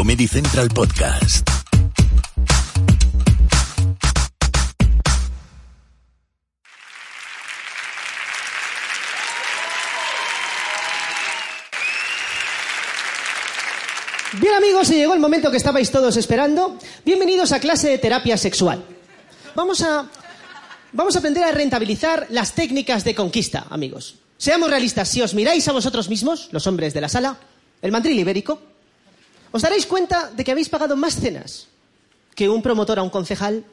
Comedy Central Podcast. Bien amigos, se llegó el momento que estabais todos esperando. Bienvenidos a clase de terapia sexual. Vamos a, vamos a aprender a rentabilizar las técnicas de conquista, amigos. Seamos realistas, si os miráis a vosotros mismos, los hombres de la sala, el mandril ibérico, os daréis cuenta de que habéis pagado más cenas que un promotor a un concejal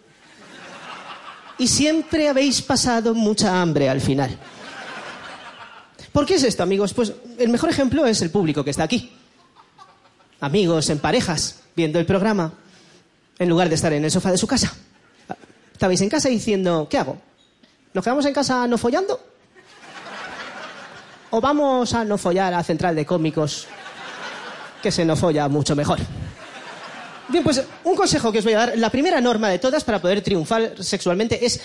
y siempre habéis pasado mucha hambre al final. ¿Por qué es esto, amigos? Pues el mejor ejemplo es el público que está aquí. Amigos, en parejas, viendo el programa, en lugar de estar en el sofá de su casa. Estabais en casa diciendo, ¿qué hago? ¿Nos quedamos en casa no follando? ¿O vamos a no follar a Central de Cómicos que se nos folla mucho mejor. Bien, pues un consejo que os voy a dar, la primera norma de todas para poder triunfar sexualmente es,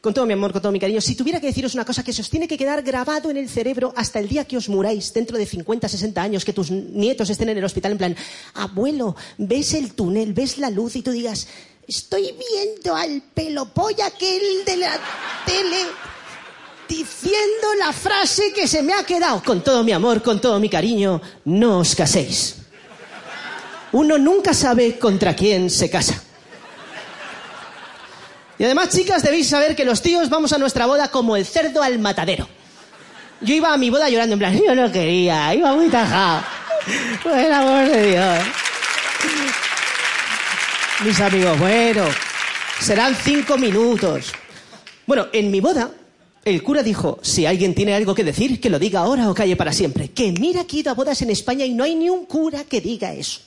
con todo mi amor, con todo mi cariño, si tuviera que deciros una cosa que se os tiene que quedar grabado en el cerebro hasta el día que os muráis, dentro de 50, 60 años, que tus nietos estén en el hospital en plan, abuelo, ves el túnel, ves la luz y tú digas, estoy viendo al pelo polla aquel de la tele diciendo la frase que se me ha quedado. Con todo mi amor, con todo mi cariño, no os caséis. Uno nunca sabe contra quién se casa. Y además, chicas, debéis saber que los tíos vamos a nuestra boda como el cerdo al matadero. Yo iba a mi boda llorando en plan, yo no quería, iba muy tajado. Por el amor de Dios. Mis amigos, bueno, serán cinco minutos. Bueno, en mi boda el cura dijo, si alguien tiene algo que decir, que lo diga ahora o calle para siempre. Que mira que he ido a bodas en España y no hay ni un cura que diga eso.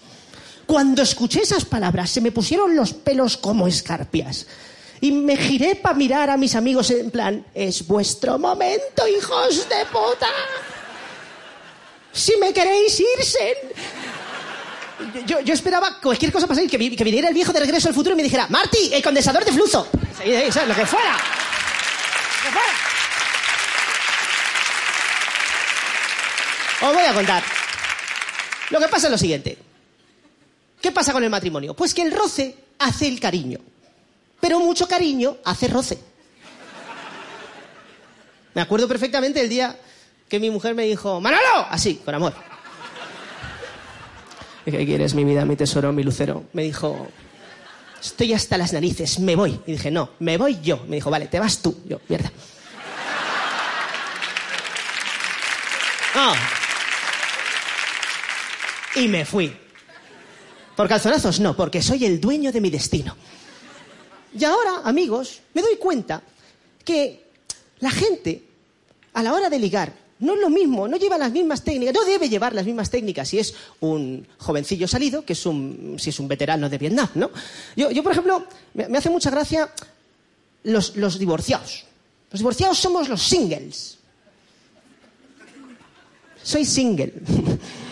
Cuando escuché esas palabras se me pusieron los pelos como escarpias. Y me giré para mirar a mis amigos en plan, es vuestro momento, hijos de puta. Si me queréis irse. Yo, yo esperaba cualquier cosa pasar, que, que viniera el viejo de regreso al futuro y me dijera, Marty, el condensador de flujo. Lo que fuera. Os voy a contar. Lo que pasa es lo siguiente. ¿Qué pasa con el matrimonio? Pues que el roce hace el cariño. Pero mucho cariño hace roce. Me acuerdo perfectamente el día que mi mujer me dijo, Manolo, así, con amor. ¿Qué quieres, mi vida, mi tesoro, mi lucero? Me dijo, estoy hasta las narices, me voy. Y dije, no, me voy yo. Me dijo, vale, te vas tú. Yo, mierda. Y me fui. Por calzonazos no, porque soy el dueño de mi destino. Y ahora, amigos, me doy cuenta que la gente, a la hora de ligar, no es lo mismo, no lleva las mismas técnicas, no debe llevar las mismas técnicas si es un jovencillo salido que es un, si es un veterano de Vietnam, ¿no? Yo, yo por ejemplo, me, me hace mucha gracia los, los divorciados. Los divorciados somos los singles. Soy single.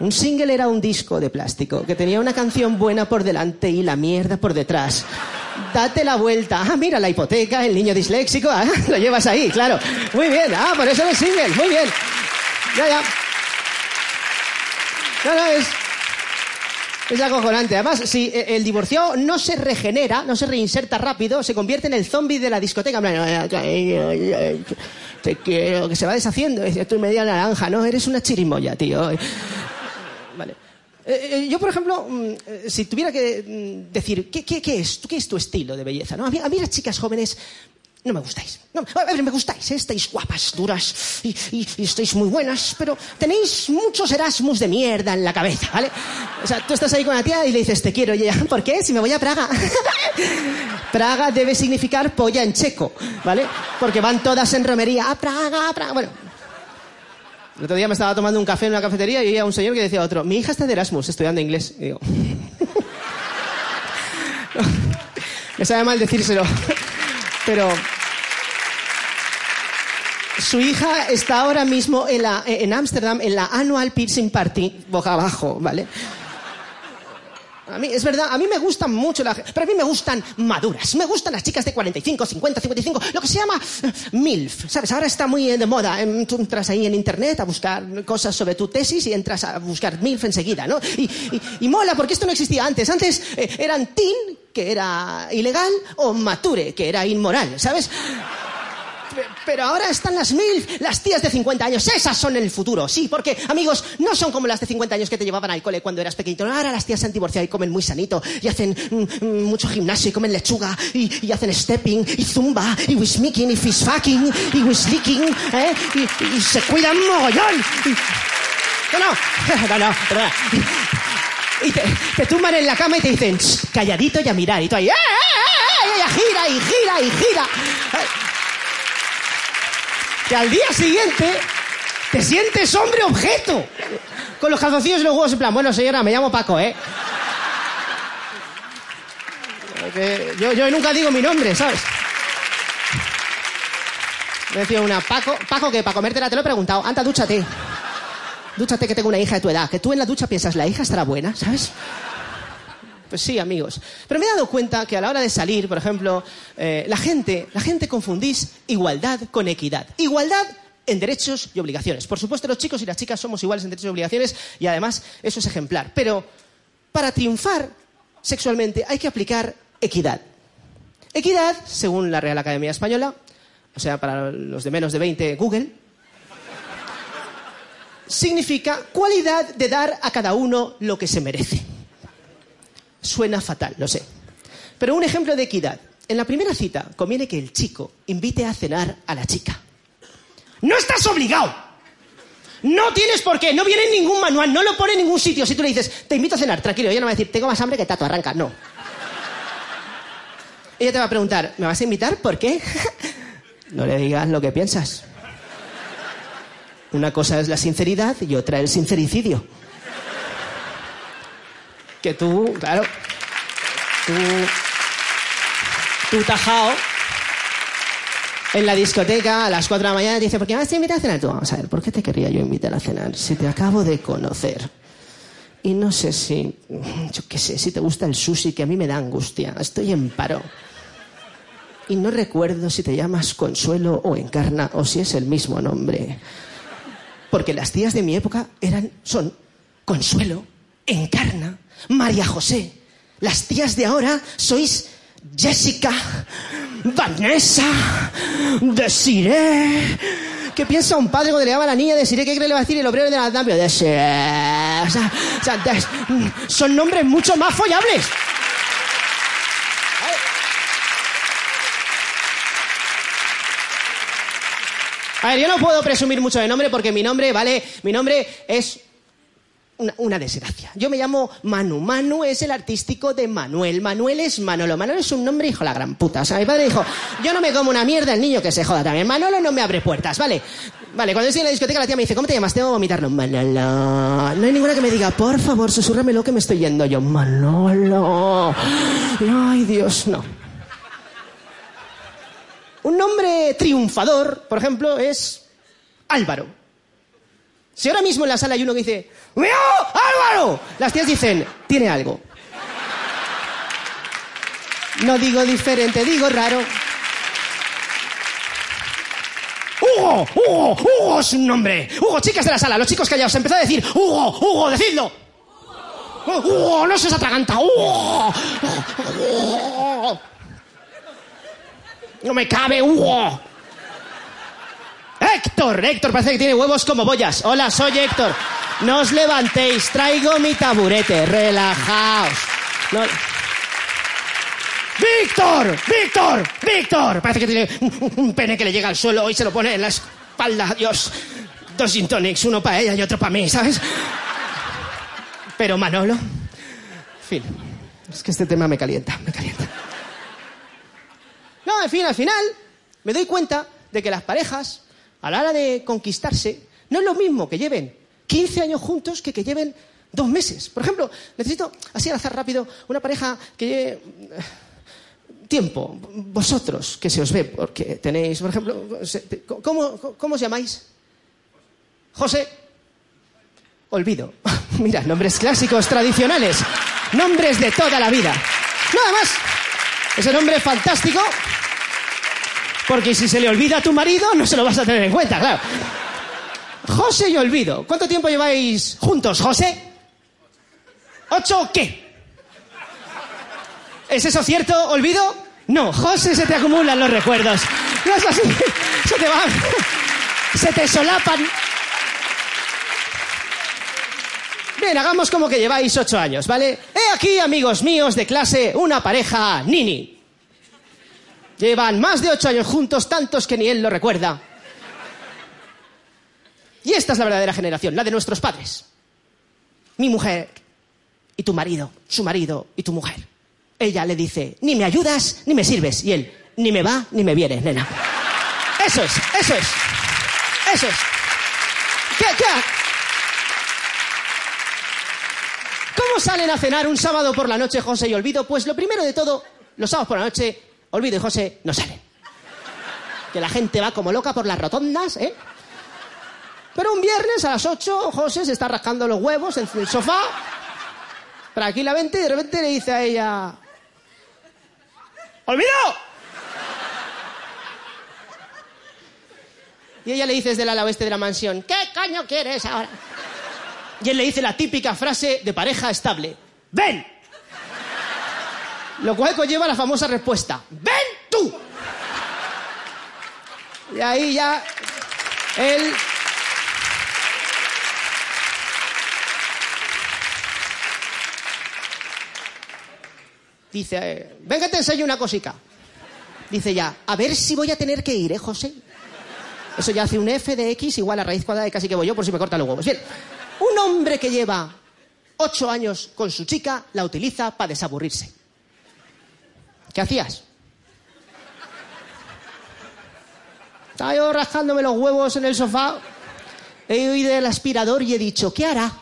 Un single era un disco de plástico que tenía una canción buena por delante y la mierda por detrás. Date la vuelta. Ah, mira, la hipoteca, el niño disléxico. Ah, lo llevas ahí, claro. Muy bien. Ah, por eso eres single. Muy bien. Ya, ya. No, no, es... Es acojonante. Además, si el divorciado no se regenera, no se reinserta rápido, se convierte en el zombie de la discoteca. Te quiero, que se va deshaciendo. Estoy media naranja, ¿no? Eres una chirimoya, tío. Eh, eh, yo, por ejemplo, mm, eh, si tuviera que mm, decir, ¿qué, qué, es, ¿qué es tu estilo de belleza? A, mí, las chicas jóvenes no me gustáis. No, a ver, me gustáis, ¿eh? estáis guapas, duras y, estáis muy buenas, pero tenéis muchos Erasmus de mierda en la cabeza, ¿vale? O sea, tú estás ahí con la tía y le dices, te quiero, y ella, ¿por qué? Si me voy a Praga. Praga debe significar polla en checo, ¿vale? Porque van todas en romería, a Praga, a Praga, bueno. El otro día me estaba tomando un café en una cafetería y había un señor que decía a otro, mi hija está de Erasmus estudiando inglés. Y digo, me sabe mal decírselo, pero su hija está ahora mismo en la- en Ámsterdam en la Annual Piercing Party, boca abajo, ¿vale? A mí, es verdad, a mí me gustan mucho las... Pero a mí me gustan maduras. Me gustan las chicas de 45, 50, 55, lo que se llama eh, MILF, ¿sabes? Ahora está muy eh, de moda. Em, Tú entras ahí en internet a buscar cosas sobre tu tesis y entras a buscar MILF enseguida, ¿no? Y, y- y mola porque esto no existía antes. Antes eh, eran teen, que era ilegal, o mature, que era inmoral, ¿sabes? Pe- Pero ahora están las MILF, las tías de 50 años. Esas son el futuro, sí, porque, amigos, no son como las de 50 años que te llevaban al cole cuando eras pequeñito. Ahora las tías se han divorciado y comen muy sanito, y hacen mm, mm, mucho gimnasio, y comen lechuga, y, hacen stepping, y zumba, y wismaking, y fishfucking, y wislicking, ¿eh? Y, se cuidan mogollón. No, no, no, no. Y te, te tumban en la cama y te dicen, "Shh, calladito y a mirar. Y tú ahí, ¡eh, eh, eh! Y ella gira y gira y gira. Que al día siguiente te sientes hombre objeto. Con los calzoncillos y los huevos en plan, bueno señora, me llamo Paco, ¿eh? Porque yo, yo nunca digo mi nombre, ¿sabes? Me decía una, Paco, Paco, que para comértela te lo he preguntado, anda, dúchate. Dúchate que tengo una hija de tu edad, que tú en la ducha piensas, la hija estará buena, ¿sabes? Pues sí, amigos. Pero me he dado cuenta que a la hora de salir, por ejemplo, eh, la gente, la gente confundís igualdad con equidad. Igualdad en derechos y obligaciones. Por supuesto, los chicos y las chicas somos iguales en derechos y obligaciones y además eso es ejemplar. Pero para triunfar sexualmente hay que aplicar equidad. Equidad, según la Real Academia Española, o sea, para los de menos de 20, Google, significa cualidad de dar a cada uno lo que se merece. Suena fatal, lo sé. Pero un ejemplo de equidad. En la primera cita conviene que el chico invite a cenar a la chica. No estás obligado. No tienes por qué. No viene en ningún manual. No lo pone en ningún sitio. Si tú le dices, te invito a cenar, tranquilo. Ella no va a decir, tengo más hambre que tato, arranca. No. Ella te va a preguntar, ¿me vas a invitar? ¿Por qué? no le digas lo que piensas. Una cosa es la sinceridad y otra el sincericidio. Que tú, claro, tú, tú tajao en la discoteca a las 4 de la mañana dice, ¿por qué me vas a invitar a cenar? Tú, vamos a ver, ¿por qué te querría yo invitar a cenar si te acabo de conocer? Y no sé si, yo qué sé, si te gusta el sushi, que a mí me da angustia. Estoy en paro. Y no recuerdo si te llamas Consuelo o Encarna o si es el mismo nombre. Porque las tías de mi época eran, son Consuelo, Encarna, María José. Las tías de ahora sois Jessica, Vanessa, Desiree. ¿Qué piensa un padre cuando le llama a la niña Desiree? ¿Qué cree le va a decir el obrero de la? Desiree. O sea, o sea, son nombres mucho más follables. A ver, yo no puedo presumir mucho de nombre porque mi nombre, ¿vale? Mi nombre es una, desgracia. Yo me llamo Manu. Manu es el artístico de Manuel. Manuel es Manolo. Manuel es un nombre hijo la gran puta. O sea, mi padre dijo, yo no me como una mierda, el niño que se joda también. Manolo no me abre puertas, ¿vale? Vale, cuando estoy en la discoteca la tía me dice, ¿cómo te llamas? Tengo que vomitarlo. Manolo. No hay ninguna que me diga, por favor, susurrámelo que me estoy yendo yo. Manolo. Ay, Dios, no. Un nombre triunfador, por ejemplo, es Álvaro. Si ahora mismo en la sala hay uno que dice, ¡Me llamo Álvaro! Las tías dicen, tiene algo. No digo diferente, digo raro. ¡Hugo! ¡Hugo! ¡Hugo es un nombre! ¡Hugo, chicas de la sala! Los chicos callados, empezó a decir, ¡Hugo! ¡Hugo, decidlo! ¡Hugo! ¡No se atraganta! ¡Hugo! ¡Hugo! ¡No me cabe, Hugo! Héctor, Héctor parece que tiene huevos como boyas. Hola, soy Héctor. No os levantéis, traigo mi taburete, relajaos. ¡Víctor! ¡Víctor! ¡Víctor! Parece que tiene un, pene que le llega al suelo y se lo pone en la espalda. Dios, dos gin tonics, uno para ella y otro para mí, ¿sabes? Pero Manolo... En fin, es que este tema me calienta, me calienta. No, en fin, al final me doy cuenta de que las parejas, a la hora de conquistarse, No es lo mismo que lleven 15 años juntos que que lleven dos meses. Por ejemplo, necesito, así al azar rápido, una pareja que lleve eh, tiempo. Vosotros, que se os ve, porque tenéis, por ejemplo, ¿cómo, cómo os llamáis? José. Olvido. Mira, nombres clásicos, tradicionales. Nombres de toda la vida. Nada más. Ese nombre fantástico. Porque si se le olvida a tu marido, no se lo vas a tener en cuenta, claro. José y Olvido. ¿Cuánto tiempo lleváis juntos, José? ¿Ocho qué? ¿Es eso cierto, Olvido? No, José, se te acumulan los recuerdos. No es así. Se te van. Se te solapan. Bien, hagamos como que lleváis ocho años, ¿vale? He aquí, amigos míos de clase, una pareja nini. Llevan más de ocho años juntos, tantos que ni él lo recuerda. Y esta es la verdadera generación, la de nuestros padres. Mi mujer y tu marido, su marido y tu mujer. Ella le dice, ni me ayudas ni me sirves. Y él, ni me va ni me viene, nena. Eso es, eso es. Eso es. ¿Qué, qué? ¿Cómo salen a cenar un sábado por la noche José y Olvido? Pues lo primero de todo, los sábados por la noche, Olvido y José no salen. Que la gente va como loca por las rotondas, ¿eh? Pero un viernes a las 8, José se está rascando los huevos en el sofá, tranquilamente, y de repente le dice a ella... ¡Olvido! Y ella le dice desde el ala oeste de la mansión, ¿qué coño quieres ahora? Y él le dice la típica frase de pareja estable, ¡ven! Lo cual conlleva la famosa respuesta, ¡ven tú! Y ahí ya él... Dice, eh, ven que te enseño una cosica. Dice ya, a ver si voy a tener que ir, ¿eh, José? Eso ya hace un f de x igual a raíz cuadrada de casi que voy yo por si me cortan los huevos. Bien, un hombre que lleva ocho años con su chica la utiliza para desaburrirse. ¿Qué hacías? Estaba yo rascándome los huevos en el sofá, he oído el aspirador y he dicho, ¿qué hará?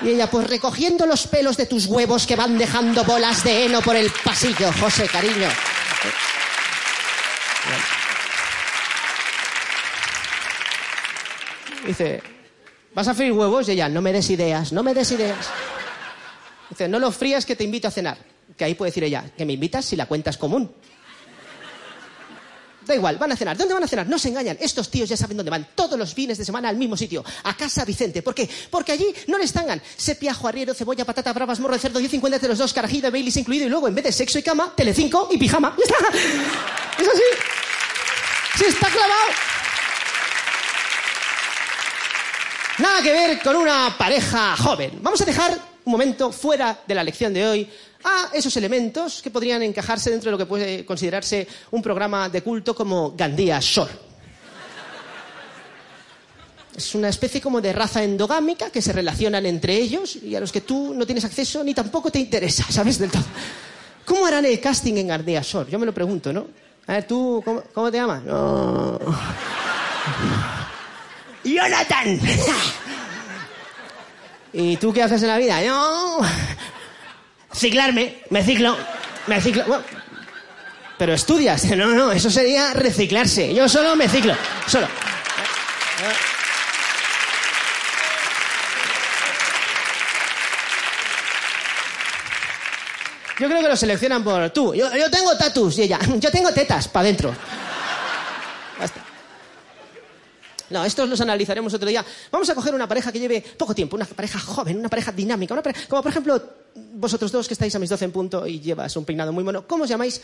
Y ella, pues recogiendo los pelos de tus huevos que van dejando bolas de heno por el pasillo, José, cariño. Dice, ¿vas a freír huevos? Y ella, no me des ideas, no me des ideas. Dice, no los frías que te invito a cenar. Que ahí puede decir ella, que me invitas si la cuenta es común. Da igual, van a cenar. ¿Dónde van a cenar? No se engañan. Estos tíos ya saben dónde van. Todos los fines de semana al mismo sitio. A casa Vicente. ¿Por qué? Porque allí no les tangan sepia, arriero, cebolla, patata, bravas, morro de cerdo, 10.50 de los dos, carajillo de Baileys incluido. Y luego, en vez de sexo y cama, telecinco y pijama. ¡Ya está! Es así. Sí, está clavado. Nada que ver con una pareja joven. Vamos a dejar momento fuera de la lección de hoy a esos elementos que podrían encajarse dentro de lo que puede considerarse un programa de culto como Gandía Shore. Es una especie como de raza endogámica que se relacionan entre ellos y a los que tú no tienes acceso ni tampoco te interesa, ¿sabes? Del todo. ¿Cómo harán el casting en Gandía Shore? Yo me lo pregunto, ¿no? A ver, tú, ¿cómo, te llamas? No. Jonathan. ¿Y tú qué haces en la vida? No. Ciclarme, me ciclo, me ciclo. Pero estudias. No, no, eso sería reciclarse. Yo solo me ciclo, solo. Yo creo que lo seleccionan por tú. Yo, yo tengo tatus y ella. Yo tengo tetas para adentro. Basta. No, estos los analizaremos otro día. Vamos a coger una pareja que lleve poco tiempo, una pareja joven, una pareja dinámica, una pareja, como por ejemplo vosotros dos que estáis a mis 12 en punto y llevas un peinado muy mono. ¿Cómo os llamáis?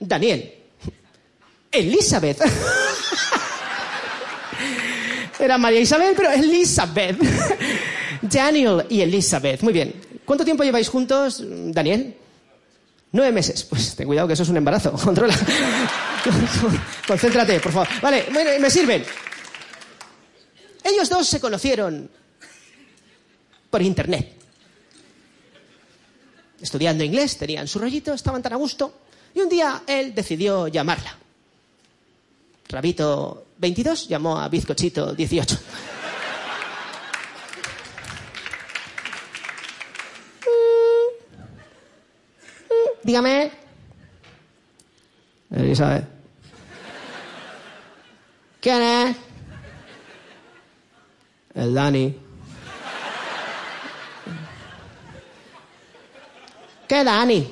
Daniel. Elizabeth. Era María Isabel, pero Elizabeth. Daniel y Elizabeth. Muy bien. ¿Cuánto tiempo lleváis juntos, Daniel? Nueve meses. Pues ten cuidado que eso es un embarazo. Controla. Concéntrate, por favor. Vale, bueno, me sirven. Ellos dos se conocieron por internet. Estudiando inglés, tenían su rollito, estaban tan a gusto. Y un día él decidió llamarla. Rabito 22 llamó a bizcochito 18. Dígame. Elizabeth. ¿Quién es? El Dani. ¿Qué Dani?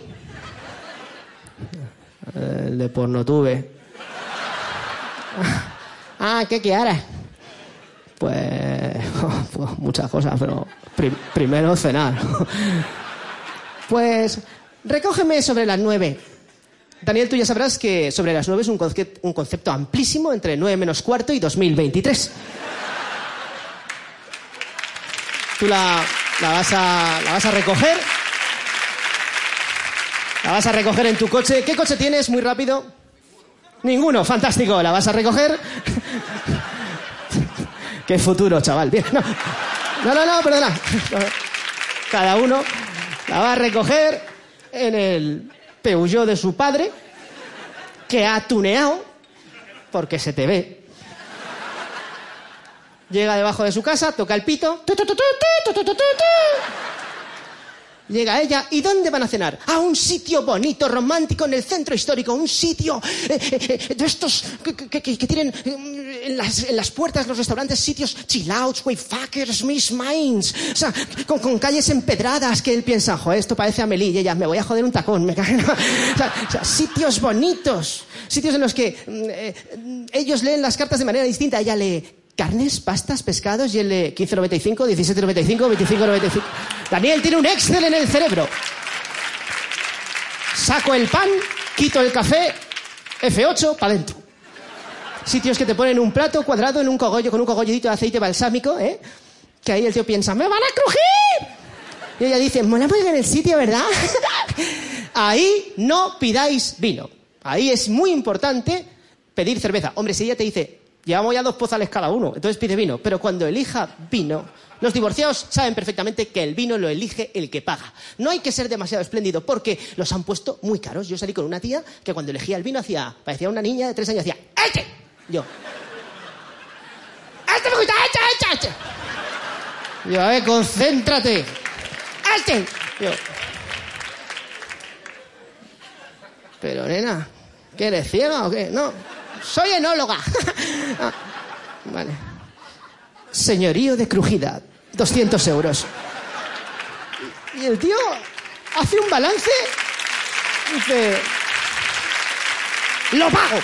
El de pornotube. Ah, ¿qué quieres? Pues, muchas cosas, pero pri- primero cenar. Pues recógeme sobre las nueve. Daniel, tú ya sabrás que sobre las nueve es un, conce- un concepto amplísimo entre nueve menos cuarto y 2023. Tú la, la vas a, la vas a recoger. La vas a recoger en tu coche. ¿Qué coche tienes? Muy rápido. Ninguno, fantástico. La vas a recoger. Qué futuro, chaval. Bien. No, no, no, no, perdona. Cada uno la va a recoger en el Peugeot de su padre, que ha tuneado, porque se te ve. Llega debajo de su casa, toca el pito tu, tu, tu, tu, tu, tu. Llega ella, ¿y dónde van a cenar? A un sitio bonito, romántico, en el centro histórico, un sitio eh, eh, eh, de estos que, tienen eh, en las, en las puertas los restaurantes sitios chill outs, wayfuckers, miss minds, o sea, con, con calles empedradas que él piensa, joder, esto parece Amelie, y ella, me voy a joder un tacón, me cae. ¿no? O sea, sitios bonitos, sitios en los que mm, ellos leen las cartas de manera distinta, ella lee carnes, pastas, pescados y el de 15.95, 17.95, 25.95. Daniel tiene un Excel en el cerebro. Saco el pan, quito el café, F8, para adentro. Sitios que te ponen un plato cuadrado en un cogollo con un cogollito de aceite balsámico, ¿eh? Que ahí el tío piensa, ¡me van a crujir! Y ella dice, mola muy bien el sitio, ¿verdad? ahí no pidáis vino. Ahí es muy importante pedir cerveza. Hombre, si ella te dice, llevamos ya dos pozales cada uno, entonces pide vino. Pero cuando elija vino, los divorciados saben perfectamente que el vino lo elige el que paga. No hay que ser demasiado espléndido porque los han puesto muy caros. Yo salí con una tía que cuando elegía el vino hacía, parecía una niña de tres años, hacía, ¡Este! Yo. ¡Este me gusta! ¡Este, este, este! Yo, a ver, concéntrate. ¡Este! Yo. Pero, nena, ¿qué eres ciega o qué? No, soy enóloga. Ah, vale. Señorío de crujida, 200 euros. Y el tío hace un balance y dice, lo pago.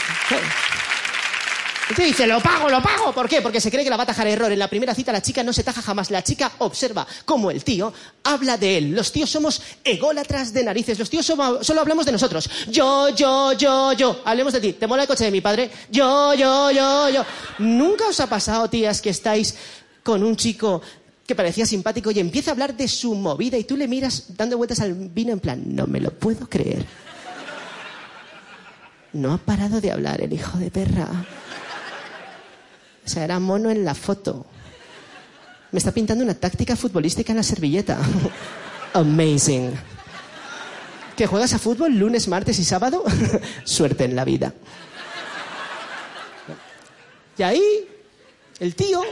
Te dice, lo pago, lo pago. ¿Por qué? Porque se cree que la va a tajar error. En la primera cita la chica no se taja jamás. La chica observa cómo el tío habla de él. Los tíos somos ególatras de narices. Los tíos somos- solo hablamos de nosotros. Yo, yo, yo, yo. Hablemos de ti. ¿Te mola el coche de mi padre? Yo, yo, yo, yo. ¿Nunca os ha pasado, tías, que estáis con un chico que parecía simpático y empieza a hablar de su movida y tú le miras dando vueltas al vino en plan, no me lo puedo creer. No ha parado de hablar el hijo de perra. O sea, era mono en la foto. Me está pintando una táctica futbolística en la servilleta. Amazing. ¿Que juegas a fútbol lunes, martes y sábado? Suerte en la vida. Y ahí, el tío,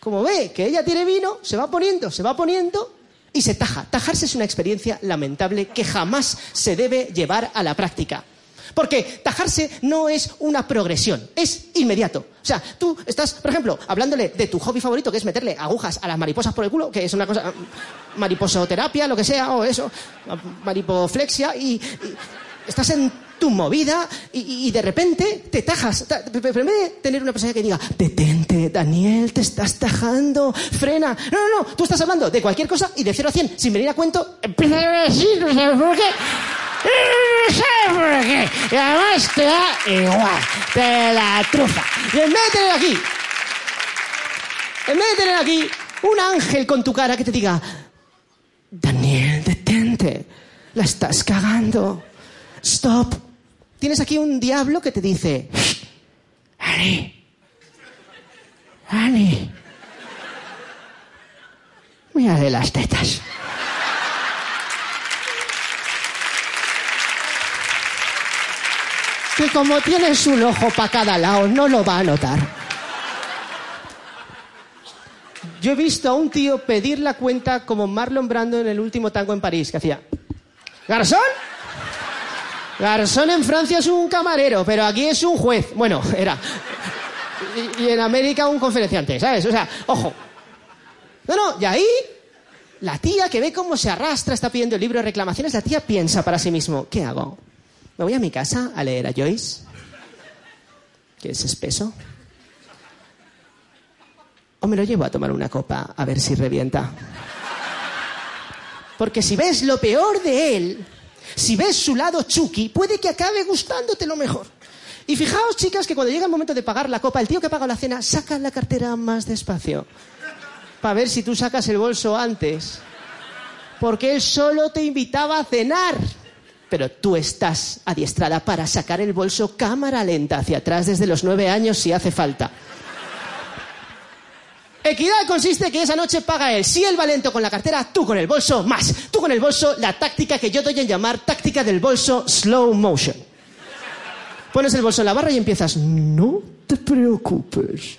como ve que ella tiene vino, se va poniendo, se va poniendo y se taja. Tajarse es una experiencia lamentable que jamás se debe llevar a la práctica. Porque tajarse no es una progresión, es inmediato. O sea, tú estás, por ejemplo, hablándole de tu hobby favorito, que es meterle agujas a las mariposas por el culo, que es una cosa, mariposoterapia, lo que sea, o eso, maripoflexia, y, estás en tu movida y, de repente te tajas. Ta- Pero tener una persona que diga, detente, Daniel, te estás tajando, frena. No, no, no, tú estás hablando de cualquier cosa y de 0 a 100, sin venir a cuento, empiezas a decir, no por qué. No por qué. Y además te da igual, te la trufa. Y en vez de tener aquí, en vez de tener aquí un ángel con tu cara que te diga, Daniel, detente, la estás cagando. Stop. Tienes aquí un diablo que te dice, Ani, Ani, mira de las tetas. Que como tienes un ojo para cada lado, no lo va a notar. Yo he visto a un tío pedir la cuenta como Marlon Brando en el último tango en París, que hacía... ¿Garzón? Garzón en Francia es un camarero, pero aquí es un juez. Bueno, era. Y, en América un conferenciante, ¿sabes? O sea, ojo. No, no, y ahí la tía que ve cómo se arrastra, está pidiendo el libro de reclamaciones, la tía piensa para sí mismo, ¿qué hago? ¿Me voy a mi casa a leer a Joyce? Que es espeso. ¿O me lo llevo a tomar una copa a ver si revienta? Porque si ves lo peor de él, si ves su lado chuki, puede que acabe gustándote lo mejor. Y fijaos, chicas, que cuando llega el momento de pagar la copa, el tío que paga la cena saca la cartera más despacio. Para ver si tú sacas el bolso antes. Porque él solo te invitaba a cenar. Pero tú estás adiestrada para sacar el bolso cámara lenta hacia atrás desde los nueve años si hace falta. Equidad consiste que esa noche paga él. Si él va lento con la cartera, tú con el bolso más. Tú con el bolso, la táctica que yo doy en llamar táctica del bolso slow motion. Pones el bolso en la barra y empiezas, no te preocupes.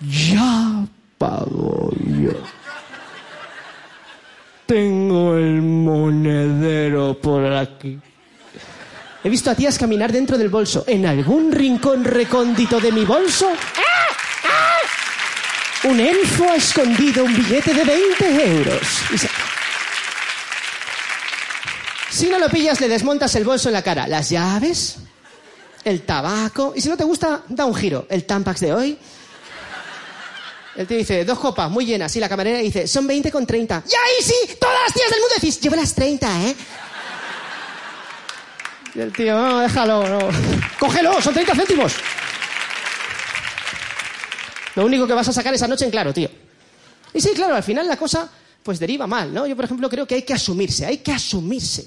Ya pago yo. Tengo el aquí. He visto a tías caminar dentro del bolso. En algún rincón recóndito de mi bolso. Un elfo ha escondido un billete de 20 euros. Y se- Si no lo pillas, le desmontas el bolso en la cara. Las llaves, el tabaco. Y si no te gusta, da un giro. El Tampax de hoy. El tío dice, dos copas, muy llenas. Y la camarera dice, son 20 con 30. Y ahí sí, todas las tías del mundo decís, llevo las 30, ¿eh? Y el tío, no, déjalo, no. Cógelo, son 30 céntimos. Lo único que vas a sacar esa noche en claro, tío. Y sí, claro, al final la cosa pues deriva mal, ¿no? Yo, por ejemplo, creo que hay que asumirse, hay que asumirse.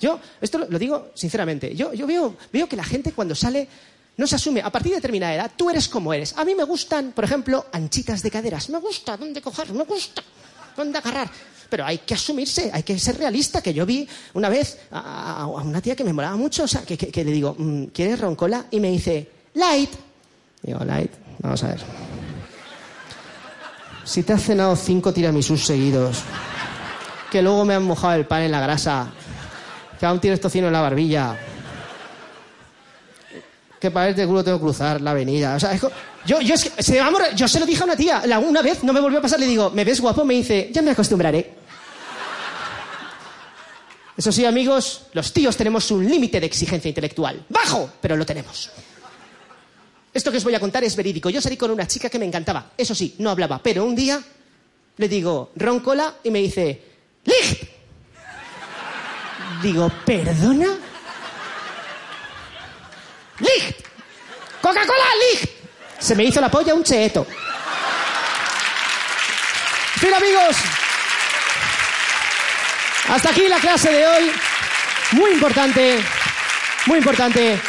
Yo, esto lo, digo sinceramente, yo, yo veo, veo que la gente cuando sale no se asume. A partir de determinada edad, tú eres como eres. A mí me gustan, por ejemplo, anchitas de caderas. Me gusta dónde coger, me gusta dónde agarrar. Pero hay que asumirse, hay que ser realista. Que yo vi una vez a, una tía que me molaba mucho, o sea, que, que- que le digo, mm, ¿quieres roncola? Y me dice, light. Digo, light, vamos a ver. Si te has cenado cinco tiramisús seguidos, que luego me han mojado el pan en la grasa, que aún tienes tocino en la barbilla, que para este culo tengo que cruzar la avenida. O sea, yo, yo, es que, se amor- yo se lo dije a una tía, la- una vez no me volvió a pasar, le digo, ¿me ves guapo? Me dice, ya me acostumbraré. Eso sí, amigos, los tíos tenemos un límite de exigencia intelectual. Bajo, pero lo tenemos. Esto que os voy a contar es verídico. Yo salí con una chica que me encantaba. Eso sí, no hablaba. Pero un día le digo, ron cola, y me dice, Licht. Digo, ¿perdona? Coca-Cola, Licht. Se me hizo la polla un cheeto. En amigos. Hasta aquí la clase de hoy. Muy importante, muy importante.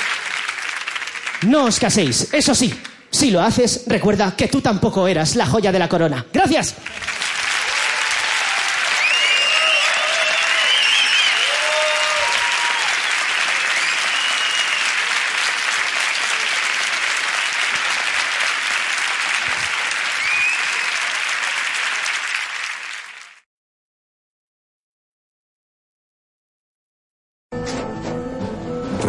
No os caséis. Eso sí, si lo haces, recuerda que tú tampoco eras la joya de la corona. Gracias.